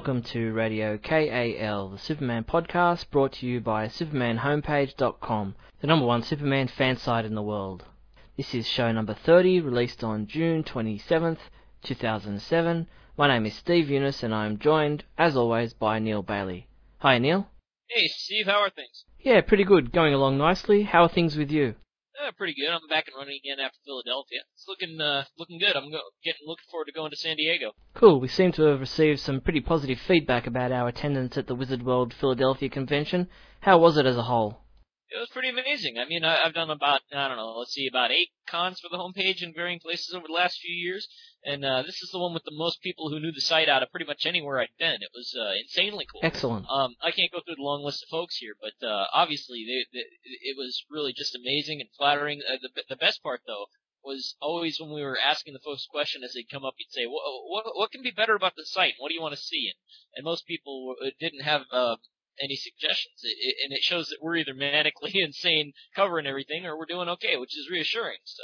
Welcome to Radio KAL, the Superman podcast brought to you by SupermanHomepage.com, the number one Superman fan site in the world. This is show number 30, released on June 27th, 2007. My name is Steve Younis, and I'm joined, as always, by Neal Bailey. Hi, Neal. Hey, Steve, how are things? Yeah, pretty good. Going along nicely. How are things with you? Uh, pretty good. I'm back and running again after Philadelphia. It's looking uh, looking good. I'm go- getting looking forward to going to San Diego. Cool. We seem to have received some pretty positive feedback about our attendance at the Wizard World Philadelphia convention. How was it as a whole? It was pretty amazing. I mean, I, I've done about I don't know, let's see, about eight cons for the homepage in varying places over the last few years, and uh, this is the one with the most people who knew the site out of pretty much anywhere I'd been. It was uh, insanely cool. Excellent. Um, I can't go through the long list of folks here, but uh, obviously they, they, it was really just amazing and flattering. Uh, the the best part though was always when we were asking the folks a question as they'd come up, you'd say, "What what, what can be better about the site? What do you want to see?" And, and most people didn't have uh, any suggestions, it, it, and it shows that we're either manically insane covering everything, or we're doing okay, which is reassuring. So,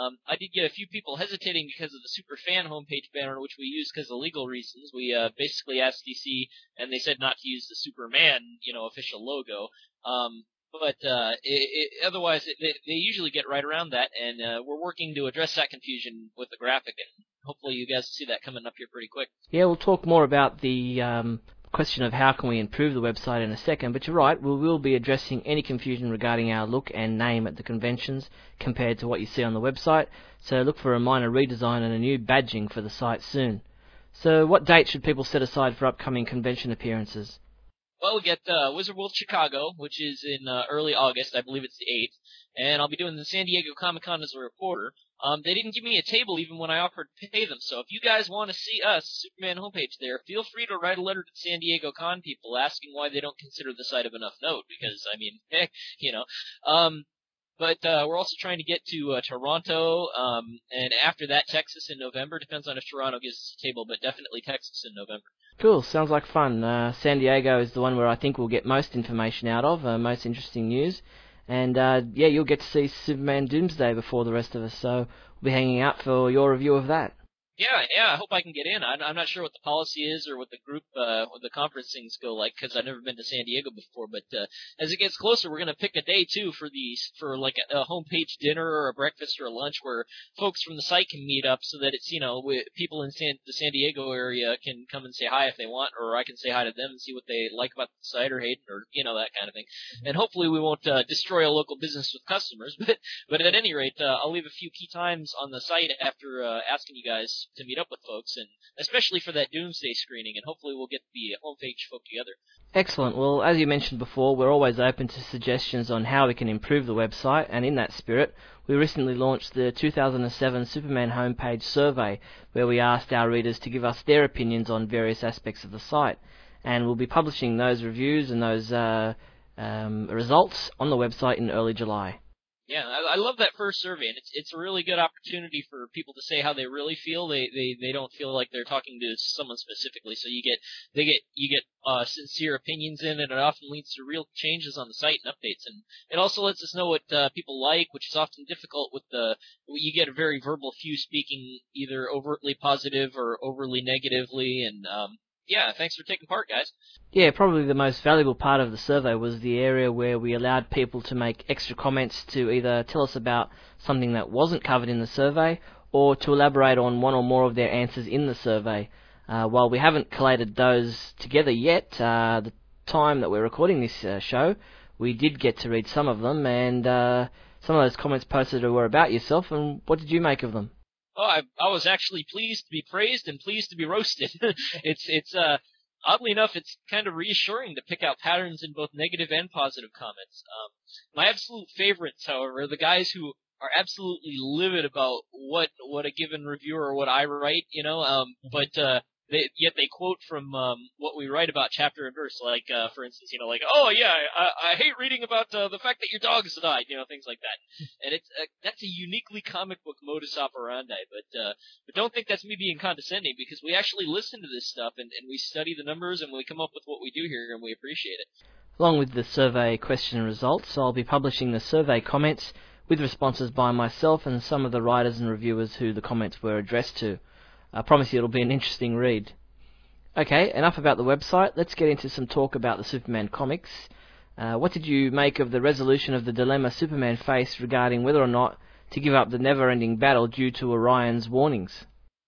um, I did get a few people hesitating because of the super fan homepage banner, which we use because of legal reasons. We uh, basically asked DC, and they said not to use the Superman, you know, official logo. Um, but uh, it, it, otherwise, it, they, they usually get right around that, and uh, we're working to address that confusion with the graphic, and hopefully you guys see that coming up here pretty quick. Yeah, we'll talk more about the um, question of how can we improve the website in a second, but you're right, we will be addressing any confusion regarding our look and name at the conventions compared to what you see on the website, so look for a minor redesign and a new badging for the site soon. So what date should people set aside for upcoming convention appearances? Well, we get uh, Wizard World Chicago, which is in uh, early August. I believe it's the 8th. And I'll be doing the San Diego Comic Con as a reporter. Um, they didn't give me a table even when I offered to pay them. So if you guys want to see us, Superman homepage there, feel free to write a letter to San Diego Con people asking why they don't consider the site of enough note. Because, I mean, heck, you know. Um, but uh, we're also trying to get to uh, Toronto, um, and after that, Texas in November. Depends on if Toronto gives us a table, but definitely Texas in November. Cool, sounds like fun. Uh, San Diego is the one where I think we'll get most information out of, uh, most interesting news. And uh, yeah, you'll get to see Superman Doomsday before the rest of us, so we'll be hanging out for your review of that. Yeah, yeah. I hope I can get in. I'm, I'm not sure what the policy is or what the group, uh, what the conference things go like because I've never been to San Diego before. But uh, as it gets closer, we're gonna pick a day too for these for like a, a homepage dinner or a breakfast or a lunch where folks from the site can meet up so that it's you know we, people in San, the San Diego area can come and say hi if they want, or I can say hi to them and see what they like about the site or hate or you know that kind of thing. And hopefully we won't uh, destroy a local business with customers. But but at any rate, uh, I'll leave a few key times on the site after uh, asking you guys to meet up with folks, and especially for that Doomsday screening, and hopefully we'll get the homepage folk together. Excellent. Well, as you mentioned before, we're always open to suggestions on how we can improve the website, and in that spirit, we recently launched the 2007 Superman homepage survey, where we asked our readers to give us their opinions on various aspects of the site, and we'll be publishing those reviews and those uh, um, results on the website in early July. Yeah, I, I love that first survey, and it's it's a really good opportunity for people to say how they really feel. They they they don't feel like they're talking to someone specifically. So you get they get you get uh, sincere opinions in, and it often leads to real changes on the site and updates. And it also lets us know what uh, people like, which is often difficult with the you get a very verbal few speaking either overtly positive or overly negatively, and um, yeah, thanks for taking part, guys. Yeah, probably the most valuable part of the survey was the area where we allowed people to make extra comments to either tell us about something that wasn't covered in the survey or to elaborate on one or more of their answers in the survey. Uh, while we haven't collated those together yet, uh, the time that we're recording this uh, show, we did get to read some of them, and uh, some of those comments posted were about yourself. And what did you make of them? Oh, I, I was actually pleased to be praised and pleased to be roasted. it's it's uh oddly enough, it's kind of reassuring to pick out patterns in both negative and positive comments. Um, my absolute favorites, however, are the guys who are absolutely livid about what what a given reviewer or what I write, you know. Um, but uh, they, yet they quote from um, what we write about chapter and verse, like uh, for instance, you know, like, oh yeah, I, I hate reading about uh, the fact that your dog's died, you know, things like that. and it's uh, that's a uniquely comic book modus operandi. But uh, but don't think that's me being condescending because we actually listen to this stuff and, and we study the numbers and we come up with what we do here and we appreciate it. Along with the survey question results, I'll be publishing the survey comments with responses by myself and some of the writers and reviewers who the comments were addressed to. I promise you it'll be an interesting read. Okay, enough about the website. Let's get into some talk about the Superman comics. Uh, what did you make of the resolution of the dilemma Superman faced regarding whether or not to give up the never-ending battle due to Orion's warnings?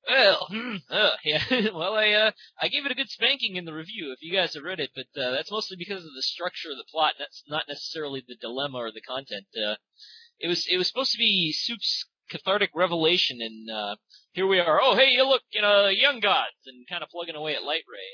Well, uh, yeah. well, I uh, I gave it a good spanking in the review. If you guys have read it, but uh, that's mostly because of the structure of the plot. That's not necessarily the dilemma or the content. Uh, it was it was supposed to be Soup's cathartic revelation, and uh, here we are. Oh, hey, you look, you know, young gods, and kind of plugging away at Lightray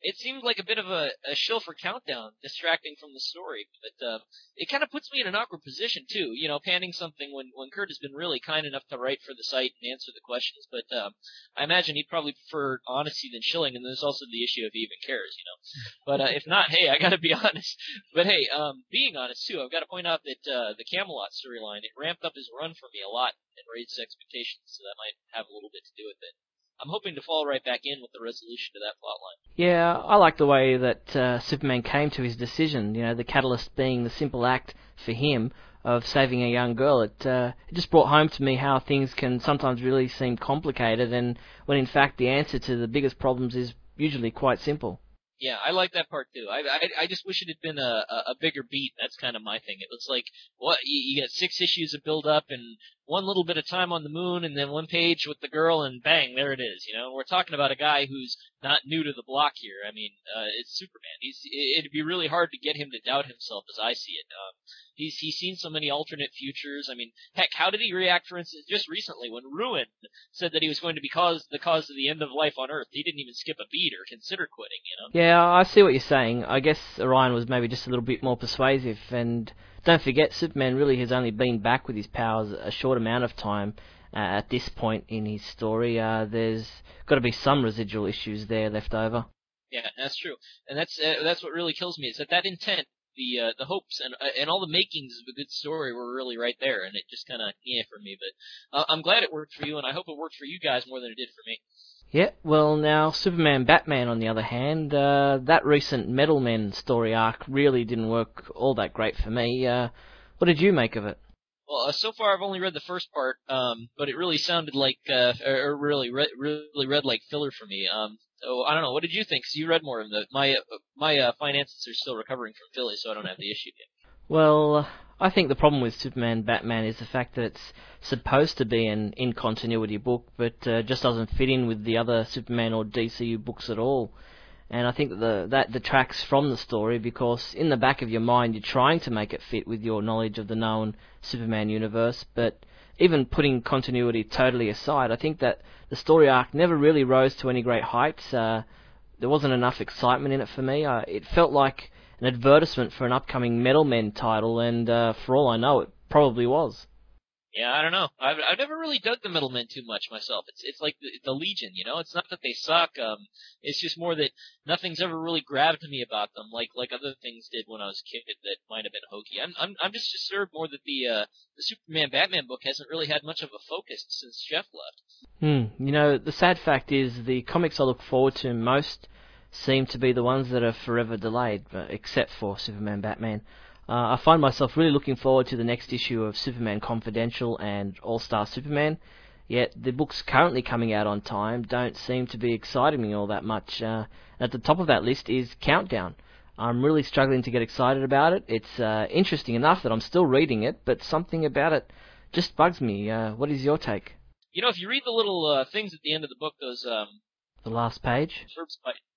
it seemed like a bit of a, a shill for Countdown, distracting from the story. But uh, it kind of puts me in an awkward position too. You know, panning something when when Kurt has been really kind enough to write for the site and answer the questions. But um, I imagine he'd probably prefer honesty than shilling, and there's also the issue if he even cares. You know, but uh, if not, hey, I got to be honest. But hey, um, being honest too, I've got to point out that uh, the Camelot storyline it ramped up his run for me a lot and raised expectations, so that might have a little bit to do with it. I'm hoping to fall right back in with the resolution to that plotline. Yeah, I like the way that uh, Superman came to his decision. You know, the catalyst being the simple act for him of saving a young girl. It uh, it just brought home to me how things can sometimes really seem complicated, and when in fact the answer to the biggest problems is usually quite simple. Yeah, I like that part too. I I, I just wish it had been a, a, bigger beat. That's kind of my thing. It looks like what you, you get six issues of build up and one little bit of time on the moon and then one page with the girl and bang, there it is. You know, we're talking about a guy who's not new to the block here. I mean, uh, it's Superman. He's it'd be really hard to get him to doubt himself as I see it. Um, he's he's seen so many alternate futures. I mean, heck, how did he react, for instance, just recently when Ruin said that he was going to be cause the cause of the end of life on Earth? He didn't even skip a beat or consider quitting. You know? Yeah, I see what you're saying. I guess Orion was maybe just a little bit more persuasive and don't forget, Superman really has only been back with his powers a short amount of time uh, at this point in his story. Uh, there's got to be some residual issues there left over. Yeah, that's true, and that's uh, that's what really kills me is that that intent, the uh, the hopes, and uh, and all the makings of a good story were really right there, and it just kind of yeah for me. But uh, I'm glad it worked for you, and I hope it worked for you guys more than it did for me. Yeah, well, now Superman Batman, on the other hand, uh, that recent Metal Men story arc really didn't work all that great for me. Uh, what did you make of it? Well, uh, so far I've only read the first part, um, but it really sounded like, uh, or really, re- really read like filler for me. Um, so I don't know. What did you think? Cause you read more of the my uh, my uh, finances are still recovering from Philly, so I don't have the issue yet. Well, I think the problem with Superman Batman is the fact that it's supposed to be an in continuity book, but uh, just doesn't fit in with the other Superman or DCU books at all. And I think that the, that detracts from the story because in the back of your mind you're trying to make it fit with your knowledge of the known Superman universe, but even putting continuity totally aside, I think that the story arc never really rose to any great heights. Uh, there wasn't enough excitement in it for me. Uh, it felt like an advertisement for an upcoming Metal Men title, and uh, for all I know, it probably was. Yeah, I don't know. I've I've never really dug the Metal Men too much myself. It's it's like the, the Legion, you know. It's not that they suck. Um, it's just more that nothing's ever really grabbed me about them, like like other things did when I was a kid that might have been hokey. I'm I'm I'm just disturbed more that the uh the Superman Batman book hasn't really had much of a focus since Jeff left. Hmm. You know, the sad fact is the comics I look forward to most seem to be the ones that are forever delayed, except for Superman Batman. Uh, I find myself really looking forward to the next issue of Superman Confidential and All Star Superman, yet the books currently coming out on time don't seem to be exciting me all that much. Uh, at the top of that list is Countdown. I'm really struggling to get excited about it. It's uh, interesting enough that I'm still reading it, but something about it just bugs me. Uh, what is your take? You know, if you read the little uh, things at the end of the book, those um, the last page.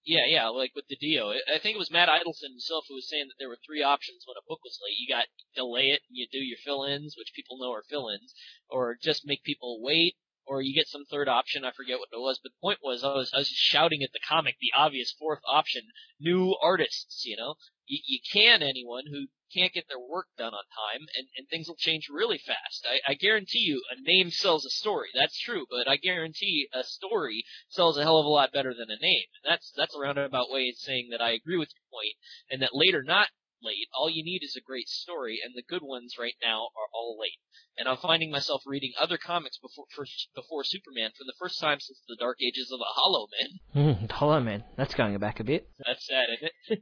Yeah, yeah, like with the Dio. I think it was Matt Idelson himself who was saying that there were three options when a book was late. You got delay it and you do your fill-ins, which people know are fill-ins, or just make people wait, or you get some third option. I forget what it was, but the point was I was I was shouting at the comic the obvious fourth option: new artists. You know, you, you can anyone who can't get their work done on time, and, and things will change really fast. I, I guarantee you, a name sells a story. That's true, but I guarantee a story sells a hell of a lot better than a name. And that's that's a roundabout way of saying that I agree with your point, and that later not late. All you need is a great story, and the good ones right now are all late. And I'm finding myself reading other comics before for, before Superman for the first time since the dark ages of the Hollow Men. Mm, Hollow Men. That's going back a bit. That's sad, isn't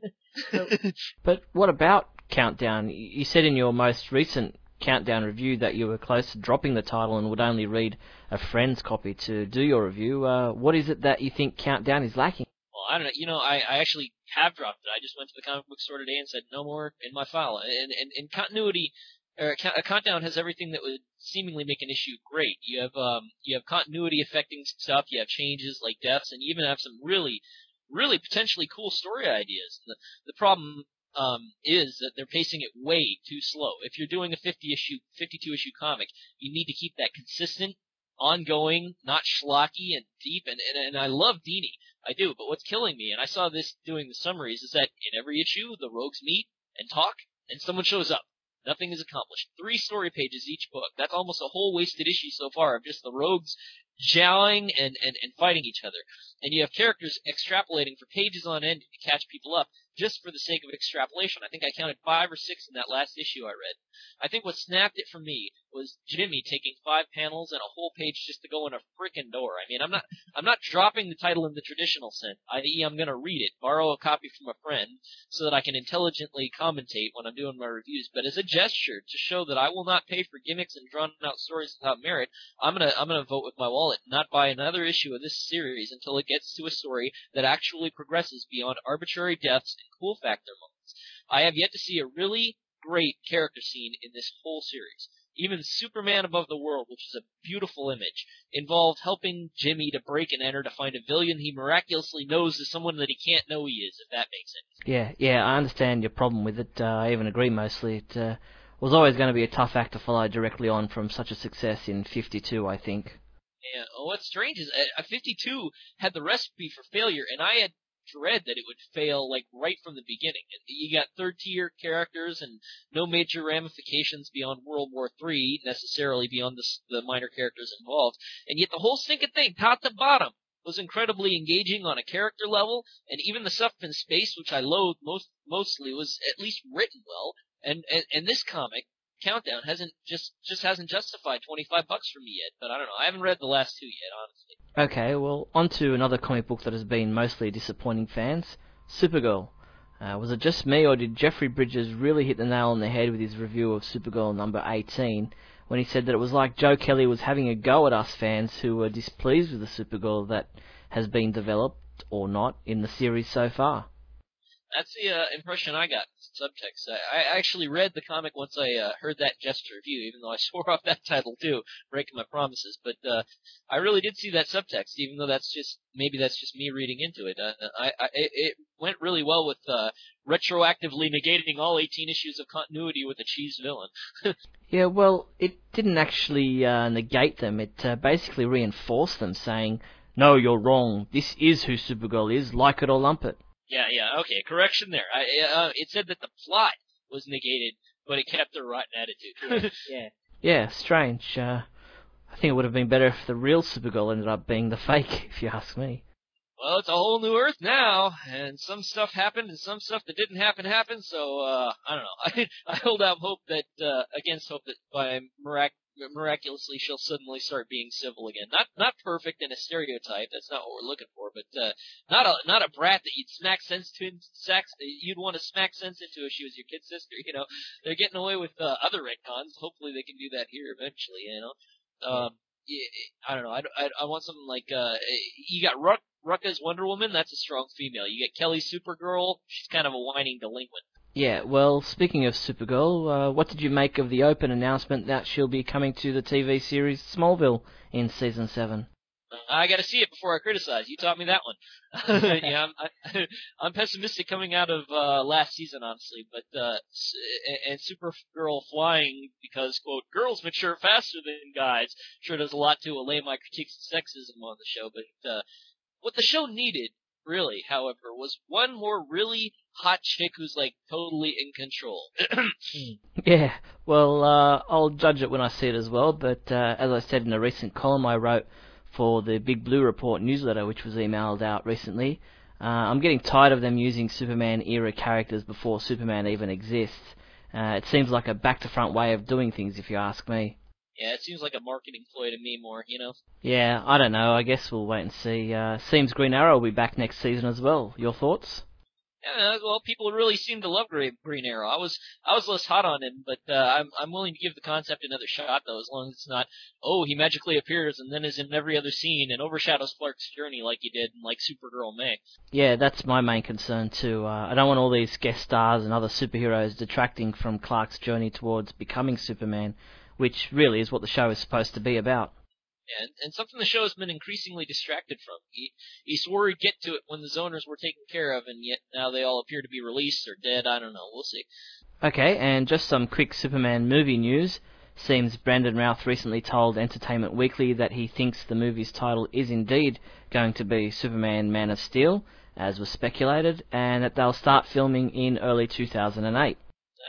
it? but what about Countdown? You said in your most recent Countdown review that you were close to dropping the title and would only read a friend's copy to do your review. Uh, what is it that you think Countdown is lacking? Well, I don't know. You know, I, I actually have dropped it. I just went to the comic book store today and said no more in my file. And and, and continuity, or a countdown has everything that would seemingly make an issue great. You have um you have continuity affecting stuff. You have changes like deaths, and you even have some really really potentially cool story ideas. The the problem um, is that they're pacing it way too slow. If you're doing a 50 issue, 52 issue comic, you need to keep that consistent, ongoing, not schlocky and deep. And, and, and I love Dini. I do. But what's killing me, and I saw this doing the summaries, is that in every issue, the rogues meet and talk, and someone shows up. Nothing is accomplished. Three story pages each book. That's almost a whole wasted issue so far of just the rogues jowling and, and, and fighting each other. And you have characters extrapolating for pages on end to catch people up just for the sake of extrapolation. I think I counted five or six in that last issue I read. I think what snapped it for me was Jimmy taking five panels and a whole page just to go in a freaking door. I mean, I'm not, I'm not dropping the title in the traditional sense, i.e. I'm gonna read it, borrow a copy from a friend, so that I can intelligently commentate when I'm doing my reviews, but as a gesture to show that I will not pay for gimmicks and drawn out stories without merit, I'm gonna, I'm gonna vote with my wallet, not buy another issue of this series until it gets to a story that actually progresses beyond arbitrary deaths and cool factor moments. I have yet to see a really great character scene in this whole series. Even Superman Above the World, which is a beautiful image, involved helping Jimmy to break and enter to find a villain he miraculously knows is someone that he can't know he is, if that makes sense. Yeah, yeah, I understand your problem with it. Uh, I even agree mostly. It uh, was always going to be a tough act to follow directly on from such a success in 52, I think. Yeah, well, what's strange is uh, 52 had the recipe for failure, and I had dread that it would fail like right from the beginning. You got third tier characters and no major ramifications beyond World War III necessarily beyond the, the minor characters involved, and yet the whole stinking thing, top to bottom, was incredibly engaging on a character level, and even the stuff in space, which I loathe most mostly, was at least written well. And and, and this comic countdown hasn't just just hasn't justified 25 bucks for me yet. But I don't know. I haven't read the last two yet, honestly. Okay, well, on to another comic book that has been mostly disappointing fans, Supergirl. Uh, was it just me, or did Jeffrey Bridges really hit the nail on the head with his review of Supergirl number 18 when he said that it was like Joe Kelly was having a go at us fans who were displeased with the Supergirl that has been developed, or not, in the series so far? That's the uh, impression I got. Subtext. I, I actually read the comic once I uh, heard that gesture review, even though I swore off that title too, breaking my promises. But uh, I really did see that subtext, even though that's just maybe that's just me reading into it. Uh, I, I it went really well with uh, retroactively negating all 18 issues of continuity with a cheese villain. yeah, well, it didn't actually uh, negate them. It uh, basically reinforced them, saying, "No, you're wrong. This is who Supergirl is. Like it or lump it." Yeah, yeah, okay. Correction there. I, uh, it said that the plot was negated, but it kept the rotten attitude. yeah. yeah. strange. Uh, I think it would have been better if the real Supergirl ended up being the fake, if you ask me. Well, it's a whole new Earth now, and some stuff happened, and some stuff that didn't happen happened. So uh, I don't know. I I hold out hope that uh, against hope that by mirac- miraculously she'll suddenly start being civil again. Not not perfect in a stereotype. That's not what we're looking for. But uh, not a not a brat that you'd smack sense to. Sex, you'd want to smack sense into if she was your kid sister. You know, they're getting away with uh, other retcons. Hopefully they can do that here eventually. You know. Um, I don't know. I, I, I want something like uh, you got Ruck, Rucka's Wonder Woman. That's a strong female. You get Kelly Supergirl. She's kind of a whining delinquent. Yeah, well, speaking of Supergirl, uh, what did you make of the open announcement that she'll be coming to the TV series Smallville in season seven? I got to see it before I criticize. You taught me that one. yeah, I'm, I, I'm pessimistic coming out of uh, last season, honestly. But uh, and Supergirl flying because quote girls mature faster than guys sure does a lot to allay my critiques of sexism on the show. But uh, what the show needed really, however, was one more really hot chick who's like totally in control. yeah, well, uh, I'll judge it when I see it as well. But uh, as I said in a recent column I wrote for the Big Blue Report newsletter, which was emailed out recently, uh, I'm getting tired of them using Superman era characters before Superman even exists. Uh, it seems like a back to front way of doing things, if you ask me. Yeah, it seems like a marketing ploy to me more, you know? Yeah, I don't know. I guess we'll wait and see. Uh, seems Green Arrow will be back next season as well. Your thoughts? Yeah, well, people really seem to love Green Arrow. I was I was less hot on him, but uh, I'm I'm willing to give the concept another shot though, as long as it's not oh he magically appears and then is in every other scene and overshadows Clark's journey like he did in like Supergirl May. Yeah, that's my main concern too. Uh, I don't want all these guest stars and other superheroes detracting from Clark's journey towards becoming Superman, which really is what the show is supposed to be about and, and something the show has been increasingly distracted from. He, he swore he'd get to it when the zoners were taken care of, and yet now they all appear to be released or dead. I don't know. We'll see. Okay, and just some quick Superman movie news. Seems Brandon Routh recently told Entertainment Weekly that he thinks the movie's title is indeed going to be Superman Man of Steel, as was speculated, and that they'll start filming in early 2008.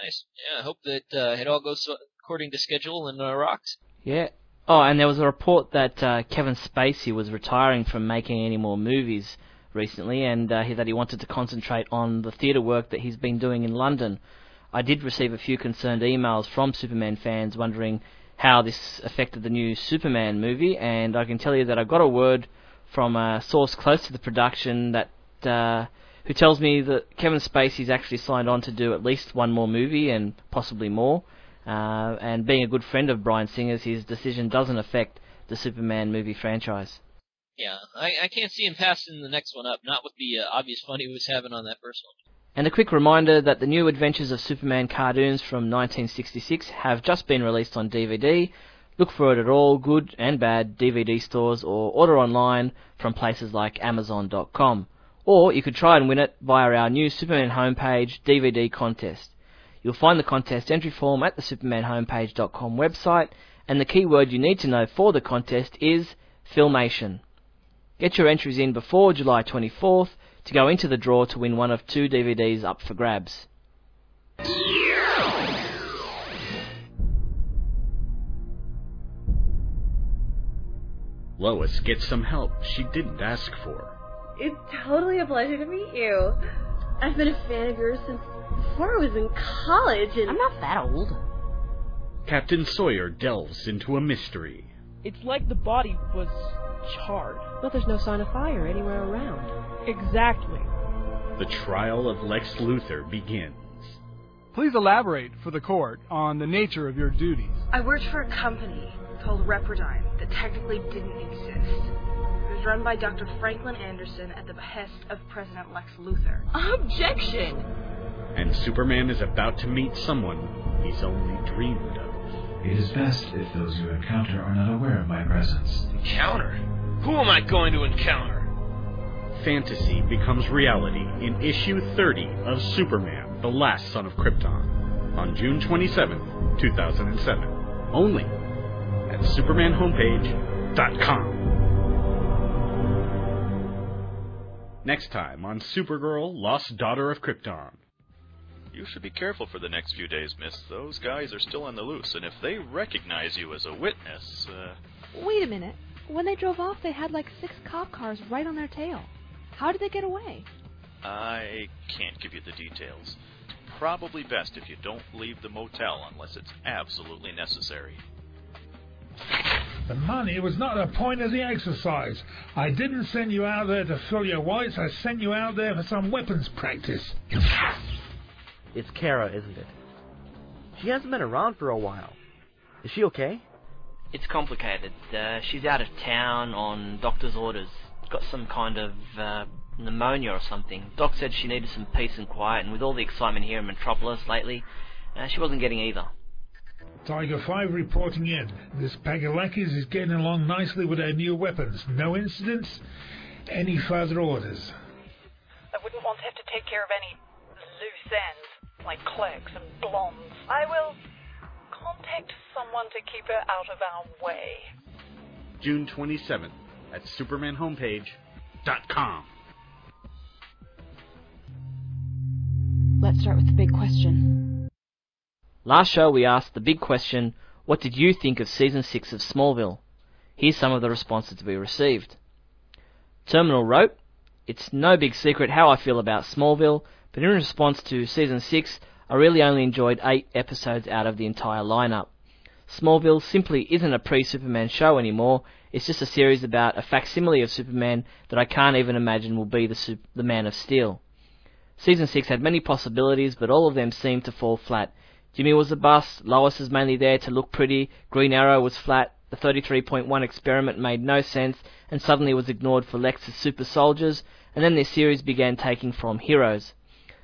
Nice. Yeah, I hope that uh, it all goes according to schedule and uh, rocks. Yeah, Oh, and there was a report that uh, Kevin Spacey was retiring from making any more movies recently, and uh, he, that he wanted to concentrate on the theatre work that he's been doing in London. I did receive a few concerned emails from Superman fans wondering how this affected the new Superman movie, and I can tell you that I got a word from a source close to the production that uh, who tells me that Kevin Spacey's actually signed on to do at least one more movie and possibly more. Uh, and being a good friend of Bryan Singer's, his decision doesn't affect the Superman movie franchise. Yeah, I, I can't see him passing the next one up, not with the uh, obvious fun he was having on that first one. And a quick reminder that the new Adventures of Superman cartoons from 1966 have just been released on DVD. Look for it at all good and bad DVD stores or order online from places like Amazon.com. Or you could try and win it via our new Superman homepage DVD contest. You'll find the contest entry form at the supermanhomepage.com website, and the keyword you need to know for the contest is Filmation. Get your entries in before July 24th to go into the draw to win one of two DVDs up for grabs. Lois gets some help she didn't ask for. It's totally a pleasure to meet you. I've been a fan of yours since before I was in college, and I'm not that old. Captain Sawyer delves into a mystery. It's like the body was charred. But there's no sign of fire anywhere around. Exactly. The trial of Lex Luthor begins. Please elaborate for the court on the nature of your duties. I worked for a company called Reprodyne that technically didn't exist. It was run by Dr. Franklin Anderson at the behest of President Lex Luthor. Objection! and Superman is about to meet someone he's only dreamed of. It is best if those you encounter are not aware of my presence. Encounter? Who am I going to encounter? Fantasy becomes reality in issue 30 of Superman, The Last Son of Krypton, on June 27, 2007. Only at SupermanHomepage.com. Next time on Supergirl, Lost Daughter of Krypton. You should be careful for the next few days, miss. Those guys are still on the loose, and if they recognize you as a witness, uh... Wait a minute. When they drove off, they had like six cop cars right on their tail. How did they get away? I can't give you the details. It's probably best if you don't leave the motel unless it's absolutely necessary. The money was not the point of the exercise. I didn't send you out there to fill your whites. I sent you out there for some weapons practice. It's Kara, isn't it? She hasn't been around for a while. Is she okay? It's complicated. Uh, she's out of town on doctor's orders. Got some kind of uh, pneumonia or something. Doc said she needed some peace and quiet, and with all the excitement here in Metropolis lately, uh, she wasn't getting either. Tiger 5 reporting in. This Pagalakis is getting along nicely with their new weapons. No incidents? Any further orders? I wouldn't want to have to take care of any loose ends like clerks and blondes. I will contact someone to keep her out of our way. June 27th at supermanhomepage.com. Let's start with the big question. Last show we asked the big question, what did you think of season 6 of Smallville? Here's some of the responses we received. Terminal wrote, It's no big secret how I feel about Smallville, but in response to season 6, I really only enjoyed 8 episodes out of the entire lineup. Smallville simply isn't a pre-Superman show anymore, it's just a series about a facsimile of Superman that I can't even imagine will be the, the Man of Steel. Season 6 had many possibilities, but all of them seemed to fall flat. Jimmy was a bust, Lois is mainly there to look pretty, Green Arrow was flat, the 33.1 experiment made no sense, and suddenly was ignored for Lex's super soldiers, and then this series began taking from heroes.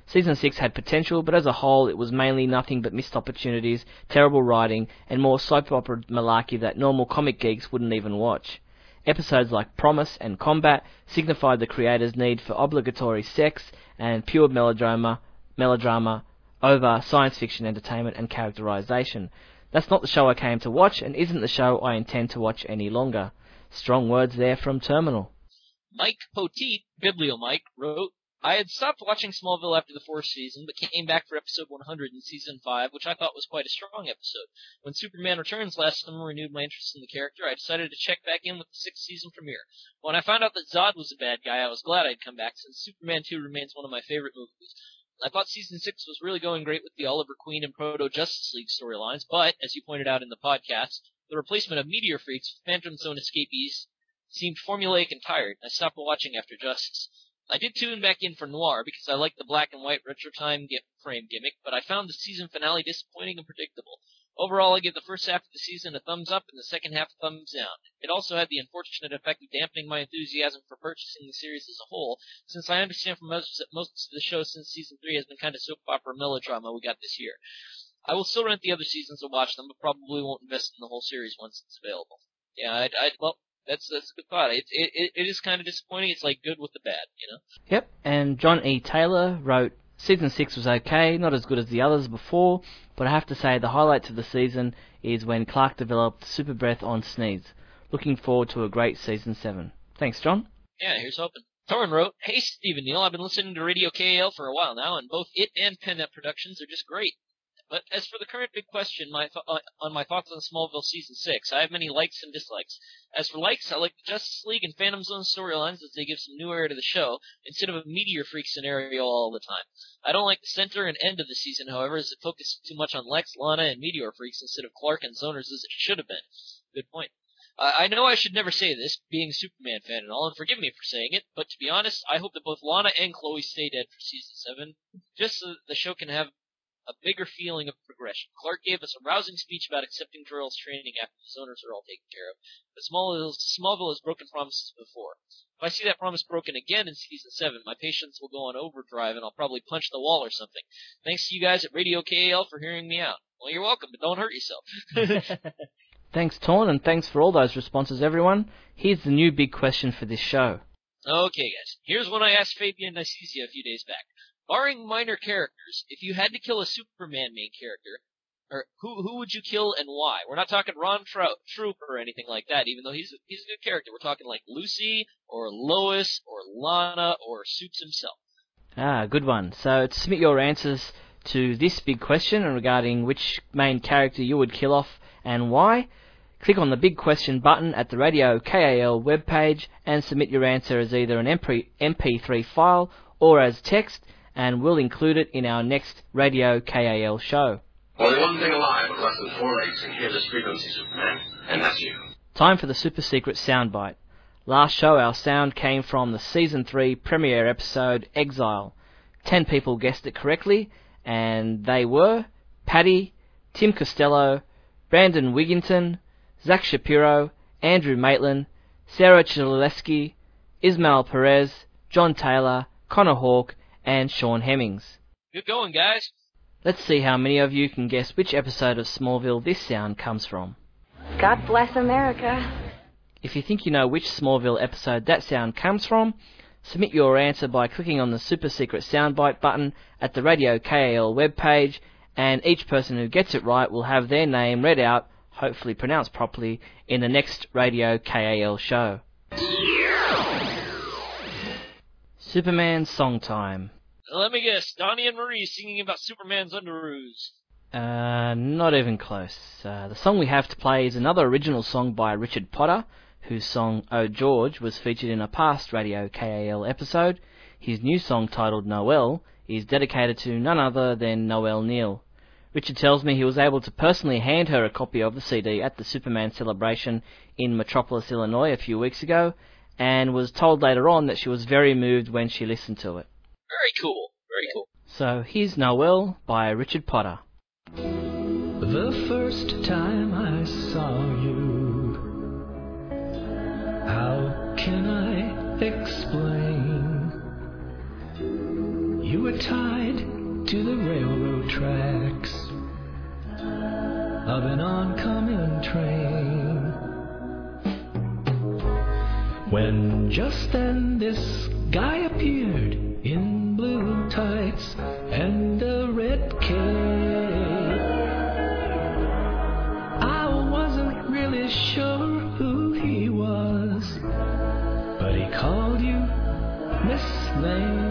Season 6 had potential, but as a whole it was mainly nothing but missed opportunities, terrible writing, and more soap opera malarkey that normal comic geeks wouldn't even watch. Episodes like Promise and Combat signified the creators' need for obligatory sex and pure melodrama, melodrama over science fiction entertainment and characterization. That's not the show I came to watch, and isn't the show I intend to watch any longer. Strong words there from Terminal. Mike Poteet, Bibliomike, wrote, I had stopped watching Smallville after the fourth season, but came back for episode 100 in season 5, which I thought was quite a strong episode. When Superman Returns last summer renewed my interest in the character, I decided to check back in with the sixth season premiere. When I found out that Zod was a bad guy, I was glad I'd come back, since Superman 2 remains one of my favorite movies. I thought season 6 was really going great with the Oliver Queen and Proto Justice League storylines, but, as you pointed out in the podcast, the replacement of Meteor Freaks with Phantom Zone escapees seemed formulaic and tired, I stopped watching after Justice. I did tune back in for Noir because I liked the black and white retro time frame gimmick, but I found the season finale disappointing and predictable. Overall, I give the first half of the season a thumbs up and the second half a thumbs down. It also had the unfortunate effect of dampening my enthusiasm for purchasing the series as a whole, since I understand from most, most of the show since season 3 has been kind of soap opera melodrama we got this year. I will still rent the other seasons to watch them, but probably won't invest in the whole series once it's available. Yeah, I, I well, that's that's a good thought. It it it is kind of disappointing. It's like good with the bad, you know. Yep. And John E. Taylor wrote. Season 6 was okay, not as good as the others before, but I have to say the highlights of the season is when Clark developed super breath on Sneeze. Looking forward to a great season 7. Thanks, John. Yeah, here's hoping. Torrin wrote, Hey Stephen Neal, I've been listening to Radio KAL for a while now, and both it and PennNet Productions are just great. But as for the current big question my th- uh, on my thoughts on Smallville Season 6, I have many likes and dislikes. As for likes, I like the Justice League and Phantom Zone storylines as they give some new air to the show, instead of a Meteor Freak scenario all the time. I don't like the center and end of the season, however, as it focuses too much on Lex, Lana, and Meteor Freaks instead of Clark and Zoners as it should have been. Good point. I know I should never say this, being a Superman fan and all, and forgive me for saying it, but to be honest, I hope that both Lana and Chloe stay dead for season 7, just so the show can have a bigger feeling of progression. Clark gave us a rousing speech about accepting Jor-El's training after his owners are all taken care of, but Smallville, Smallville has broken promises before. If I see that promise broken again in season 7, my patience will go on overdrive and I'll probably punch the wall or something. Thanks to you guys at Radio KAL for hearing me out. Well, you're welcome, but don't hurt yourself. thanks, Torn, and thanks for all those responses, everyone. Here's the new big question for this show. Okay, guys. Here's one I asked Fabian Nicieza a few days back. Barring minor characters, if you had to kill a Superman main character, or who who would you kill and why? We're not talking Ron Trout, Troupe or anything like that, even though he's a, he's a good character. We're talking like Lucy or Lois or Lana or Suits himself. Ah, good one. So to submit your answers to this big question regarding which main character you would kill off and why, click on the big question button at the Radio KAL webpage and submit your answer as either an MP, MP3 file or as text and we'll include it in our next Radio KAL show. Only one thing alive with less than four legs can hear this frequency, Superman, and that's you. Time for the super secret soundbite. Last show, our sound came from the season 3 premiere episode Exile. Ten people guessed it correctly, and they were Paddy, Tim Costello, Brandon Wigginton, Zach Shapiro, Andrew Maitland, Sarah Chilesky, Ismail Perez, John Taylor, Connor Hawke, and Sean Hemmings. Good going, guys. Let's see how many of you can guess which episode of Smallville this sound comes from. God bless America. If you think you know which Smallville episode that sound comes from, submit your answer by clicking on the super secret soundbite button at the Radio KAL webpage, and each person who gets it right will have their name read out, hopefully pronounced properly, in the next Radio KAL show. Superman Song Time. Let me guess, Donnie and Marie singing about Superman's underoos. Uh, not even close. Uh, the song we have to play is another original song by Richard Potter, whose song Oh George was featured in a past Radio KAL episode. His new song titled Noel is dedicated to none other than Noel Neill. Richard tells me he was able to personally hand her a copy of the CD at the Superman celebration in Metropolis, Illinois a few weeks ago, and was told later on that she was very moved when she listened to it. Very cool. Very cool. So here's Noel by Richard Potter. The first time I saw you, how can I explain? You were tied to the railroad tracks of an oncoming train. When just then this guy appeared in blue tights and a red cape. I wasn't really sure who he was, but he called you Miss Lane.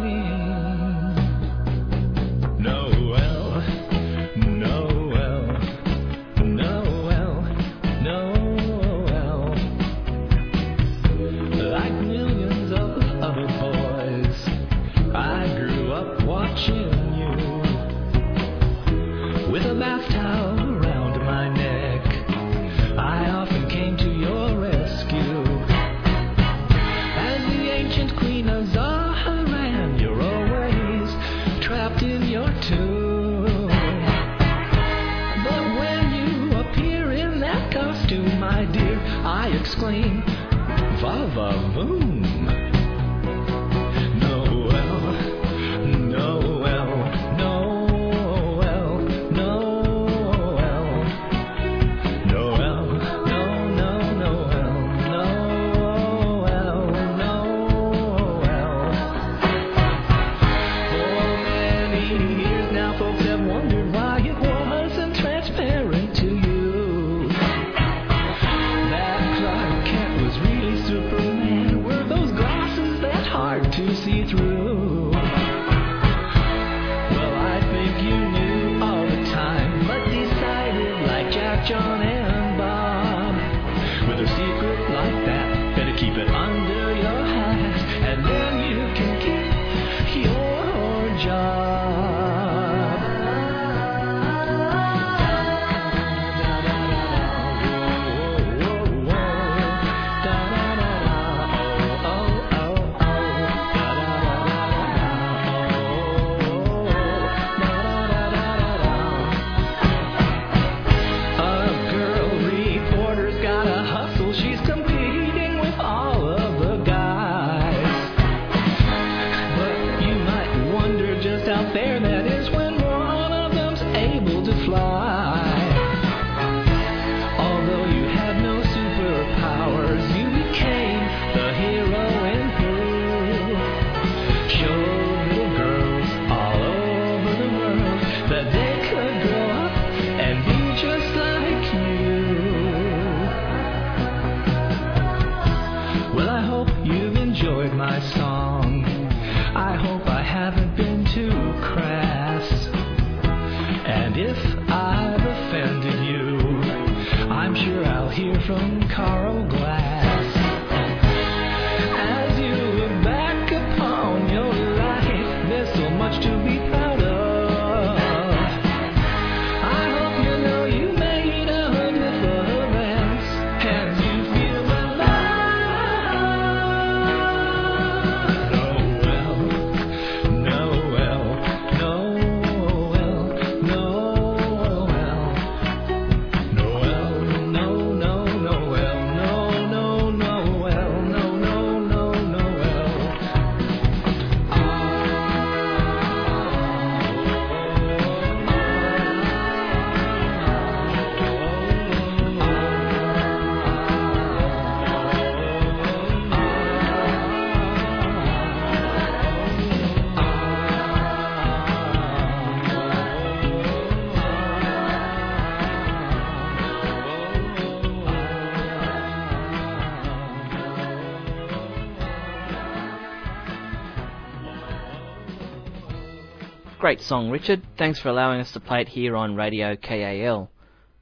Great song, Richard. Thanks for allowing us to play it here on Radio KAL.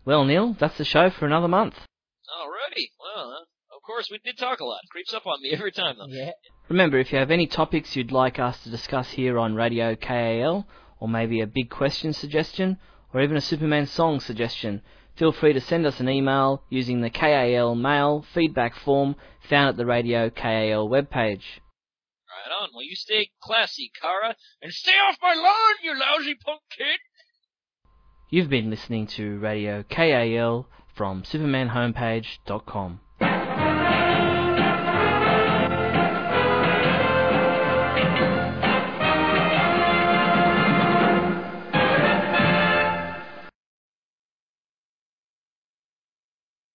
Well, Neal, that's the show for another month. Alrighty. Well, uh, of course, we did talk a lot. Creeps up on me every time, though. Yeah. Remember, if you have any topics you'd like us to discuss here on Radio KAL, or maybe a big question suggestion, or even a Superman song suggestion, feel free to send us an email using the KAL mail feedback form found at the Radio KAL webpage. Right on. Well, you stay classy, Kara, and stay off my lawn, you lousy punk kid. You've been listening to Radio KAL from SupermanHomepage.com.